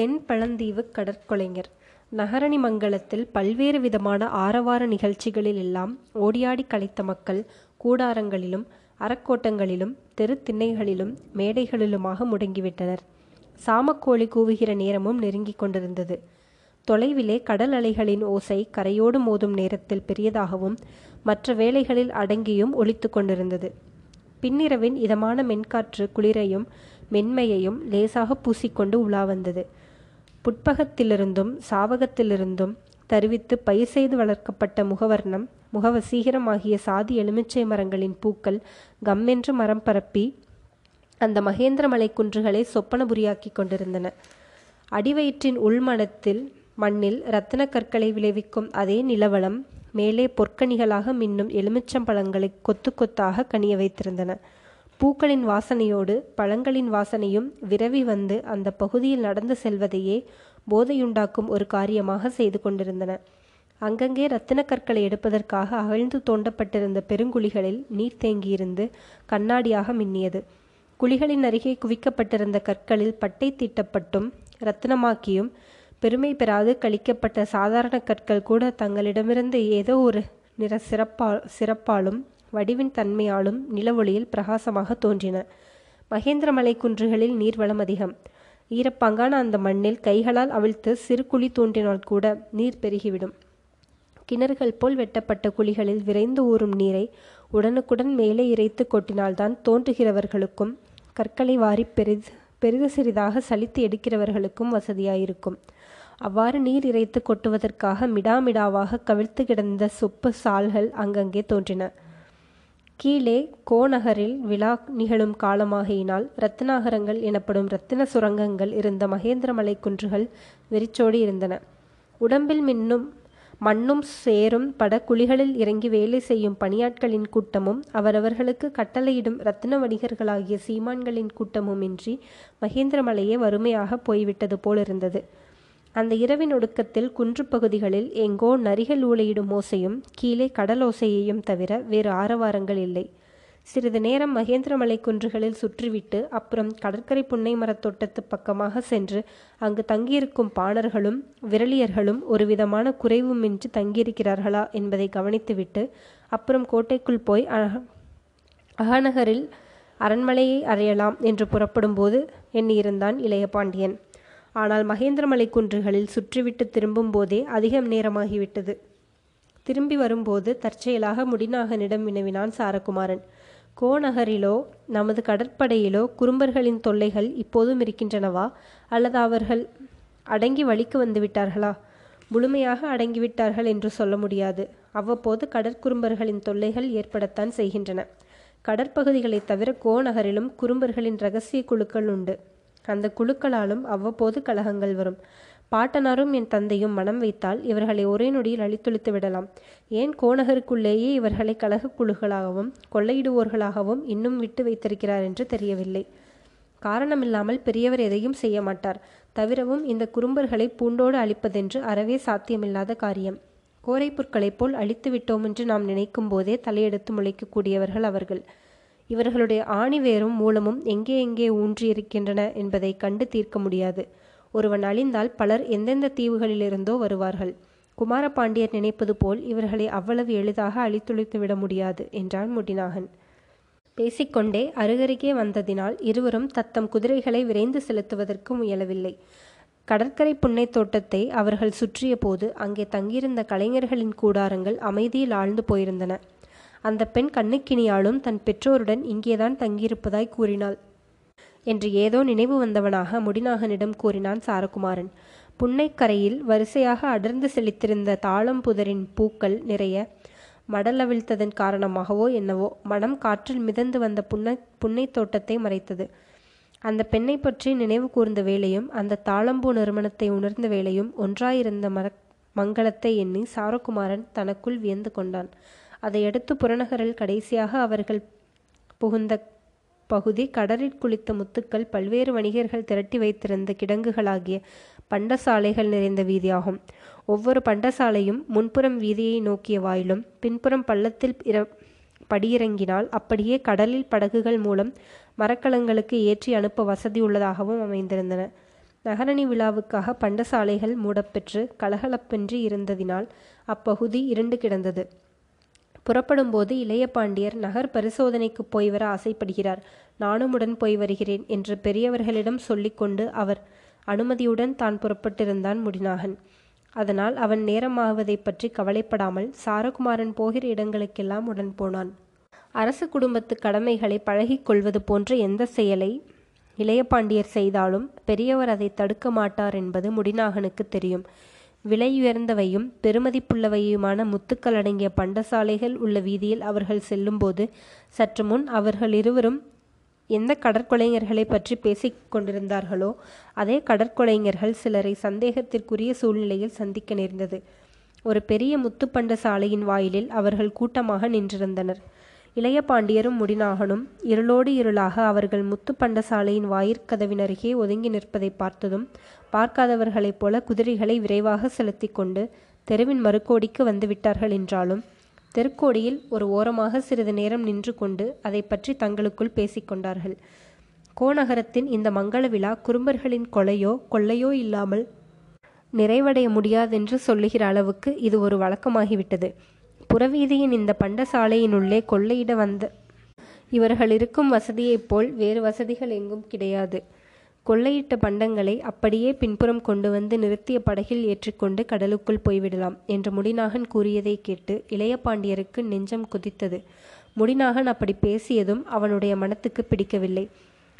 தென் பழந்தீவு கடற்கொலைஞர். நகரணிமங்கலத்தில் பல்வேறு விதமான ஆரவார நிகழ்ச்சிகளில் எல்லாம் ஓடியாடி கலைத்த மக்கள் கூடாரங்களிலும் அறக்கோட்டங்களிலும் தெரு திண்ணைகளிலும் மேடைகளிலுமாக முடங்கிவிட்டனர். சாமக்கோழி கூவுகிற நேரமும் நெருங்கிக் கொண்டிருந்தது. தொலைவிலே கடல் அலைகளின் ஓசை கரையோடு மோதும் நேரத்தில் பெரியதாகவும் மற்ற வேலைகளில் அடங்கியும் ஒழித்து கொண்டிருந்தது. பின்னிரவின் இதமான மென்காற்று குளிரையும் மென்மையையும் லேசாக பூசிக்கொண்டு உலா வந்தது. புட்பகத்திலிருந்தும் சாவகத்திலிருந்தும் தருவித்து பயிர் செய்து வளர்க்கப்பட்ட முகவர்ணம் முகவசீகரமாகிய சாதி எலுமிச்சை மரங்களின் பூக்கள் கம்மென்று மரம் பரப்பி அந்த மகேந்திர மலை குன்றுகளை சொப்பனபுரியாக்கிக் கொண்டிருந்தன. அடிவயிற்றின் உள்மனத்தில் மண்ணில் இரத்தின கற்களை விளைவிக்கும் அதே நிலவளம் மேலே பொற்கனிகளாக மின்னும் எலுமிச்சம்பழங்களை கொத்து கொத்தாக கனிய வைத்திருந்தன. பூக்களின் வாசனையோடு பழங்களின் வாசனையும் விரவி வந்து அந்த பகுதியில் நடந்து செல்வதையே போதையுண்டாக்கும் ஒரு காரியமாக செய்து கொண்டிருந்தன. அங்கங்கே இரத்தின கற்களை எடுப்பதற்காக அகழ்ந்து தோண்டப்பட்டிருந்த பெருங்குழிகளில் நீர் தேங்கியிருந்து கண்ணாடியாக மின்னியது. குழிகளின் அருகே குவிக்கப்பட்டிருந்த கற்களில் பட்டை தீட்டப்பட்டும் ரத்தினமாக்கியும் பெருமை பெறாது கழிக்கப்பட்ட சாதாரண கற்கள் கூட தங்களிடமிருந்து ஏதோ ஒரு நிற சிறப்பா சிறப்பாலும் வடிவின் தன்மையாலும் நிலவொளியில் பிரகாசமாக தோன்றின. மகேந்திரமலை குன்றுகளில் நீர்வளம் அதிகம். ஈரப்பாங்கான அந்த மண்ணில் கைகளால் அவிழ்த்து சிறு குழி தோன்றினால் கூட நீர் பெருகிவிடும். கிணறுகள் போல் வெட்டப்பட்ட குழிகளில் விரைந்து ஊறும் நீரை உடனுக்குடன் மேலே இறைத்து கொட்டினால்தான் தோன்றுகிறவர்களுக்கும் கற்களை வாரி பெரிது பெரிது சிறிதாக சலித்து எடுக்கிறவர்களுக்கும் வசதியாயிருக்கும். அவ்வாறு நீர் இறைத்து கொட்டுவதற்காக மிடாமிடாவாக கவிழ்த்து கிடந்த சொப்பு சால்கள் அங்கங்கே தோன்றின. கீழே கோநகரில் விழா நிகழும் காலமாகையினால் இரத்தினாகரங்கள் எனப்படும் இரத்தின சுரங்கங்கள் இருந்த மகேந்திரமலை குன்றுகள் வெறிச்சோடி இருந்தன. உடம்பில் மின்னும் மண்ணும் சேரும் பட குழிகளில் இறங்கி வேலை செய்யும் பணியாட்களின் கூட்டமும் அவரவர்களுக்கு கட்டளையிடும் இரத்தின வணிகர்களாகிய சீமான்களின் கூட்டமும் இன்றி மகேந்திரமலையே வறுமையாக போய்விட்டது போலிருந்தது. அந்த இரவின் ஒடுக்கத்தில் குன்று பகுதிகளில் எங்கோ நரிகள் ஊளையிடும் ஓசையும் கீழே கடலோசையையும் தவிர வேறு ஆரவாரங்கள் இல்லை. சிறிது நேரம் மகேந்திரமலை குன்றுகளில் சுற்றிவிட்டு அப்புறம் கடற்கரை புன்னை மரத் தோட்டத்து பக்கமாக சென்று அங்கு தங்கியிருக்கும் பாணர்களும் விரலியர்களும் ஒரு விதமான குறைவுமின்றி தங்கியிருக்கிறார்களா என்பதை கவனித்துவிட்டு அப்புறம் கோட்டைக்குள் போய் அகநகரில் அரண்மனையை அறையலாம் என்று புறப்படும்போது எண்ணியிருந்தான் இளைய பாண்டியன். ஆனால் மகேந்திரமலை குன்றுகளில் சுற்றிவிட்டு திரும்பும் போதே அதிகம் நேரமாகிவிட்டது. திரும்பி வரும்போது தற்செயலாக முடிநாகனிடம் வினவினான் சாரகுமாரன். கோநகரிலோ நமது கடற்படையிலோ குறும்பர்களின் தொல்லைகள் இப்போதும் இருக்கின்றனவா? அல்லது அவர்கள் அடங்கி வழிக்கு வந்துவிட்டார்களா? முழுமையாக அடங்கிவிட்டார்கள் என்று சொல்ல முடியாது. அவ்வப்போது கடற்குறும்பர்களின் தொல்லைகள் ஏற்படத்தான் செய்கின்றன. கடற்பகுதிகளைத் தவிர கோநகரிலும் குறும்பர்களின் ரகசிய குழுக்கள் உண்டு. அந்த குழுக்களாலும் அவ்வப்போது கலகங்கள் வரும். பாட்டனாரும் என் தந்தையும் மனம் வைத்தால் இவர்களை ஒரே நொடியில் அழித்தொழித்து விடலாம். ஏன் கோநகருக்குள்ளேயே இவர்களை கலக குழுக்களாகவும் கொள்ளையிடுவோர்களாகவும் இன்னும் விட்டு வைத்திருக்கிறார் என்று தெரியவில்லை. காரணமில்லாமல் பெரியவர் எதையும் செய்ய மாட்டார். தவிரவும் இந்த குறும்பர்களை பூண்டோடு அழிப்பதென்று அறவே சாத்தியமில்லாத காரியம். கோரைப்புற்களைப் போல் அழித்து விட்டோம் என்று நாம் நினைக்கும் போதே தலையெடுத்து முளைக்கக்கூடியவர்கள் அவர்கள். இவர்களுடைய ஆணிவேரும் மூலமும் எங்கே எங்கே ஊன்றியிருக்கின்றன என்பதை கண்டு தீர்க்க முடியாது. ஒருவன் அழிந்தால் பலர் எந்தெந்த தீவுகளிலிருந்தோ வருவார்கள். குமாரபாண்டியர் நினைப்பது போல் இவர்களை அவ்வளவு எளிதாக அழித்துழித்து விட முடியாது என்றான் முடிநாகன். பேசிக்கொண்டே அருகருகே வந்ததினால் இருவரும் தத்தம் குதிரைகளை விரைந்து செலுத்துவதற்கு முயலவில்லை. கடற்கரை புன்னை தோட்டத்தை அவர்கள் சுற்றிய போது அங்கே தங்கியிருந்த கலைஞர்களின் கூடாரங்கள் அமைதியில் ஆழ்ந்து போயிருந்தன. அந்த பெண் கண்ணுக்கினியாலும் தன் பெற்றோருடன் இங்கேதான் தங்கியிருப்பதாய் கூறினாள். என்று ஏதோ நினைவு வந்தவனாக முடிநாகனிடம் கூறினான் சாரகுமாரன். புன்னைக்கரையில் வரிசையாக அடர்ந்து செழித்திருந்த தாளம்புதரின் பூக்கள் நிறைய மடலவிழ்த்ததன் காரணமாகவோ என்னவோ மனம் காற்றில் மிதந்து வந்த புன்னை புன்னை தோட்டத்தை மறைத்தது. அந்த பெண்ணை பற்றி நினைவு கூர்ந்த வேளையும் அந்த தாளம்பூ நறுமணத்தை உணர்ந்த வேளையும் ஒன்றாயிருந்த மர மங்களத்தை எண்ணி சாரகுமாரன் தனக்குள் வியந்து கொண்டான். அதையடுத்து புறநகரில் கடைசியாக அவர்கள் புகுந்த பகுதி கடலில் குளித்த முத்துக்கள் பல்வேறு வணிகர்கள் திரட்டி வைத்திருந்த கிடங்குகளாகிய பண்டசாலைகள் நிறைந்த வீதியாகும். ஒவ்வொரு பண்டசாலையும் முன்புறம் வீதியை நோக்கிய வாயிலும் பின்புறம் பள்ளத்தில் இர படியிறங்கினால் அப்படியே கடலில் படகுகள் மூலம் மரக்கலங்களுக்கு ஏற்றி அனுப்ப வசதி உள்ளதாகவும் அமைந்திருந்தன. நகரணி விழாவுக்காக பண்டசாலைகள் மூடப்பெற்று கலகலப்பின்றி இருந்ததினால் அப்பகுதி இருண்டு கிடந்தது. புறப்படும்போது இளைய பாண்டியர் நகர் பரிசோதனைக்கு போய் வர ஆசைப்படுகிறார். நானும் உடன் போய் வருகிறேன் என்று பெரியவர்களிடம் சொல்லிக்கொண்டு அவர் அனுமதியுடன் தான் புறப்பட்டிருந்தான் முடிநாகன். அதனால் அவன் நேரமாவதை பற்றி கவலைப்படாமல் சாரகுமாரன் போகிற இடங்களுக்கெல்லாம் உடன் போனான். அரச குடும்பத்து கடமைகளை பழகிக் கொள்வது போன்ற எந்த செயலை இளைய பாண்டியர் செய்தாலும் பெரியவர் அதை தடுக்க மாட்டார் என்பது முடிநாகனுக்கு தெரியும். விலையுயர்ந்தவையும் பெருமதிப்புள்ளவையுமான முத்துக்கள் அடங்கிய பண்டசாலைகள் உள்ள வீதியில் அவர்கள் செல்லும்போது சற்று முன் அவர்கள் இருவரும் எந்த கடற்கொலைஞர்களை பற்றி பேசிக் கொண்டிருந்தார்களோ அதே கடற்கொலைஞர்கள் சிலரை சந்தேகத்திற்குரிய சூழ்நிலையில் சந்திக்க நேர்ந்தது. ஒரு பெரிய முத்துப்பண்ட சாலையின் வாயிலில் அவர்கள் கூட்டமாக நின்றிருந்தனர். இளைய பாண்டியரும் முடிநாகனும் இருளோடு இருளாக அவர்கள் முத்துப்பண்ட சாலையின் வாயிற்கதவினருகே ஒதுங்கி நிற்பதை பார்த்ததும் பார்க்காதவர்களைப் போல குதிரைகளை விரைவாக செலுத்தி கொண்டு தெருவின் மறுக்கோடிக்கு வந்து விட்டார்கள் என்றாலும் தெருக்கோடியில் ஒரு ஓரமாக சிறிது நேரம் நின்று கொண்டு அதை பற்றி தங்களுக்குள் பேசிக்கொண்டார்கள் கோநகரத்தின் இந்த மங்கள விழா குறும்பர்களின் கொலையோ கொள்ளையோ இல்லாமல் நிறைவடைய முடியாதென்று சொல்லுகிற அளவுக்கு இது ஒரு வழக்கமாகிவிட்டது. புறவீதியின் இந்த பண்டசாலையினுள்ளே கொள்ளையிட வந்த இவர்கள் இருக்கும் வசதியைப் போல் வேறு வசதிகள் எங்கும் கிடையாது. கொள்ளையிட்ட பண்டங்களை அப்படியே பின்புறம் கொண்டு வந்து நிறுத்திய படகில் ஏற்றிக்கொண்டு கடலுக்குள் போய்விடலாம் என்று முடிநாகன் கூறியதை கேட்டு இளைய பாண்டியருக்கு நெஞ்சம் குதித்தது. முடிநாகன் அப்படி பேசியதும் அவனுடைய மனத்துக்கு பிடிக்கவில்லை.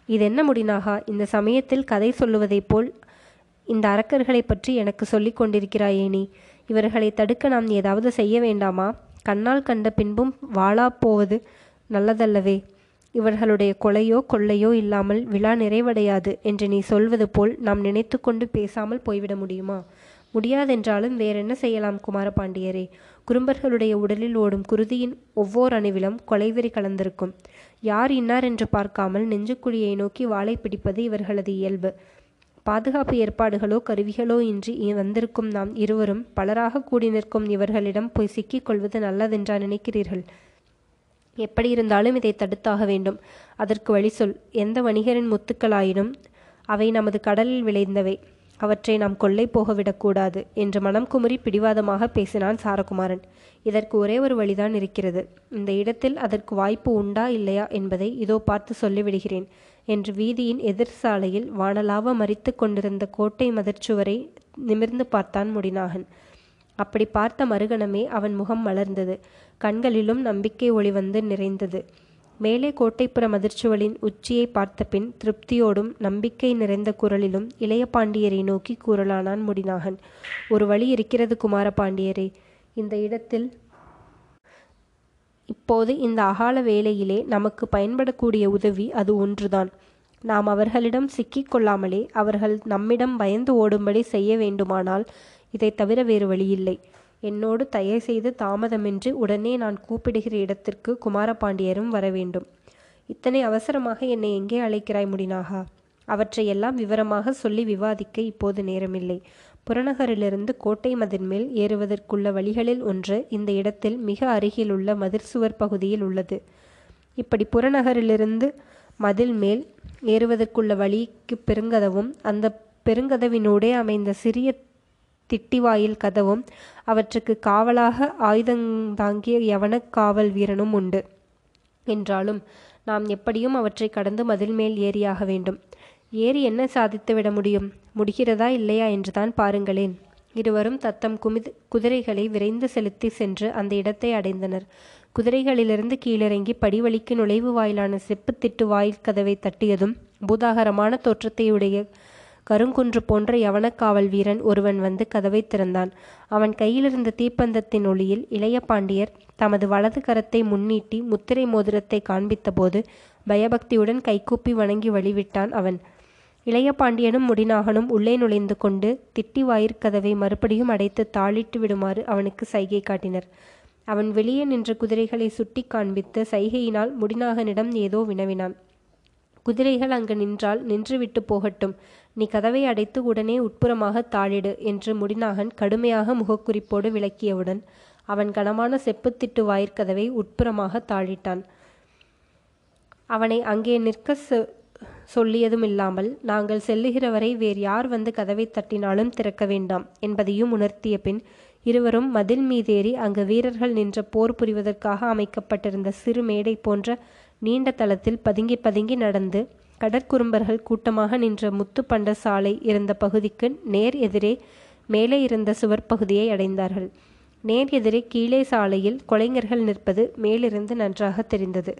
இதென்ன முடிநாகா இந்த சமயத்தில் கதை சொல்லுவதைப் போல் இந்த அரக்கர்களை பற்றி எனக்கு சொல்லிக் கொண்டிருக்கிறாயே நீ? இவர்களை தடுக்க நாம் ஏதாவது செய்ய வேண்டாமா? கண்ணால் கண்ட பின்பும் வாளா போவது நல்லதல்லவே. இவர்களுடைய கொலையோ கொள்ளையோ இல்லாமல் விழா நிறைவடையாது என்று நீ சொல்வது போல் நாம் நினைத்து கொண்டு பேசாமல் போய்விட முடியுமா? முடியாதென்றாலும் வேறென்ன செய்யலாம் குமாரபாண்டியரே? குறும்பர்களுடைய உடலில் ஓடும் குருதியின் ஒவ்வொரு அணுவிலும் கொலைவெறி கலந்திருக்கும். யார் இன்னார் என்று பார்க்காமல் நெஞ்சுக்குழியை நோக்கி வாளை பிடிப்பது இவர்களது இயல்பு. பாதுகாப்பு ஏற்பாடுகளோ கருவிகளோ இன்றி வந்திருக்கும் நாம் இருவரும் பலராக கூடி நிற்கும் இவர்களிடம் போய் சிக்கிக் கொள்வது நல்லதென்றா நினைக்கிறீர்கள்? எப்படி இருந்தாலும் இதை தடுத்தாக வேண்டும். அதற்கு வழி சொல். எந்த வணிகரின் முத்துக்களாயினும் அவை நமது கடலில் விளைந்தவை. அவற்றை நாம் கொள்ளை போகவிடக்கூடாது என்று மனம் குமுறி பிடிவாதமாக பேசினான் சாரகுமாரன். இதற்கு ஒரே ஒரு வழிதான் இருக்கிறது. இந்த இடத்தில் அதற்கு வாய்ப்பு உண்டா இல்லையா என்பதை இதோ பார்த்து சொல்லிவிடுகிறேன். என்று வீதியின் எதிர் சாலையில் வானலாவ மறித்து கொண்டிருந்த கோட்டை மதர்ச்சுவரை நிமிர்ந்து பார்த்தான் முடிநாகன் அப்படி பார்த்த மறுகணமே அவன் முகம் மலர்ந்தது. கண்களிலும் நம்பிக்கை ஒளி வந்து நிறைந்தது. மேலே கோட்டைப்புற மதிர்ச்சுவலின் உச்சியை பார்த்தபின் திருப்தியோடும் நம்பிக்கை நிறைந்த குரலிலும் இளைய பாண்டியரை நோக்கி கூறலானான் முடிநாகன் ஒரு வழி இருக்கிறது குமார பாண்டியரே இந்த இடத்தில் இப்போது இந்த அகால வேளையிலே நமக்கு பயன்படக்கூடிய உதவி அது ஒன்றுதான். நாம் அவர்களிடம் சிக்கிக் கொள்ளாமலே அவர்கள் நம்மிடம் பயந்து ஓடும்படி செய்ய வேண்டுமானால் இதை தவிர வேறு வழியில்லை. என்னோடு தயவு செய்து தாமதமின்றி உடனே நான் கூப்பிடுகிற இடத்திற்கு குமாரபாண்டியரும் வர வேண்டும். இத்தனை அவசரமாக என்னை எங்கே அழைக்கிறாய் முடினாகா? அவற்றையெல்லாம் விவரமாக சொல்லி விவாதிக்க இப்போது நேரமில்லை. புறநகரிலிருந்து கோட்டை மதின் மேல் ஏறுவதற்குள்ள வழிகளில் ஒன்று இந்த இடத்தில் மிக அருகிலுள்ள மதிர் சுவர் பகுதியில் உள்ளது. இப்படி புறநகரிலிருந்து மதில் மேல் ஏறுவதற்குள்ள வழிக்கு பெருங்கதவும் அந்த பெருங்கதவினூடே அமைந்த சிறிய திட்டிவாயில் கதவும் அவற்றுக்கு காவலாக ஆயுதந்தாங்கிய யவன காவல் வீரனும் உண்டு. என்றாலும் நாம் எப்படியும் அவற்றை கடந்து மதில் மேல் ஏறியாக வேண்டும். ஏறி என்ன சாதித்து விட முடியும்? முடிகிறதா இல்லையா என்றுதான் பாருங்களேன். இருவரும் தத்தம் குமிது குதிரைகளை விரைந்து செலுத்தி சென்று அந்த இடத்தை அடைந்தனர். குதிரைகளிலிருந்து கீழிறங்கி படிவழிக்கு நுழைவு வாயிலான செப்பு திட்டு வாயில் கதவை தட்டியதும் பூதாகரமான தோற்றத்தையுடைய கருங்குன்று போன்ற யவனக்காவல் வீரன் ஒருவன் வந்து கதவை திறந்தான். அவன் கையிலிருந்த தீப்பந்தத்தின் ஒளியில் இளைய பாண்டியர் தமது வலது கரத்தை முன்னீட்டி முத்திரை மோதிரத்தை காண்பித்தபோது பயபக்தியுடன் கைகூப்பி வணங்கி வழிவிட்டான் அவன். இளைய பாண்டியனும் முடிநாகனும் உள்ளே நுழைந்து கொண்டு திட்டி வாயிற்கதவை மறுபடியும் அடைத்து தாளிட்டு விடுமாறு அவனுக்கு சைகை காட்டினர். அவன் வெளியே நின்ற குதிரைகளை சுட்டி காண்பித்து சைகையினால் முடிநாகனிடம் ஏதோ வினவினான். குதிரைகள் அங்கு நின்றால் நின்றுவிட்டு போகட்டும். நீ கதவை அடைத்து உடனே உட்புறமாக தாளிடு என்று முடிநாகன் கடுமையாக முகக்குறிப்போடு விளக்கியவுடன் அவன் கனமான செப்புத்திட்டு வாயிற்கதவை உட்புறமாக தாளிட்டான். அவனை அங்கே நிற்க சொல்லியதும் இல்லாமல் நாங்கள் செல்லுகிறவரை வேறு யார் வந்து கதவை தட்டினாலும் திறக்க வேண்டாம் என்பதையும் உணர்த்திய பின் இருவரும் மதில் மீதேறி அங்கு வீரர்கள் நின்ற போர் புரிவதற்காக அமைக்கப்பட்டிருந்த சிறு மேடை போன்ற நீண்ட தளத்தில் பதுங்கி பதுங்கி நடந்து கடற்குறும்பர்கள் கூட்டமாக நின்ற முத்துப்பண்ட சாலை இருந்த பகுதிக்கு நேர் எதிரே மேலே இருந்த சுவர் பகுதியை அடைந்தார்கள். நேர் எதிரே கீழே சாலையில் கொலைஞர்கள் நிற்பது மேலிருந்து நன்றாக தெரிந்தது.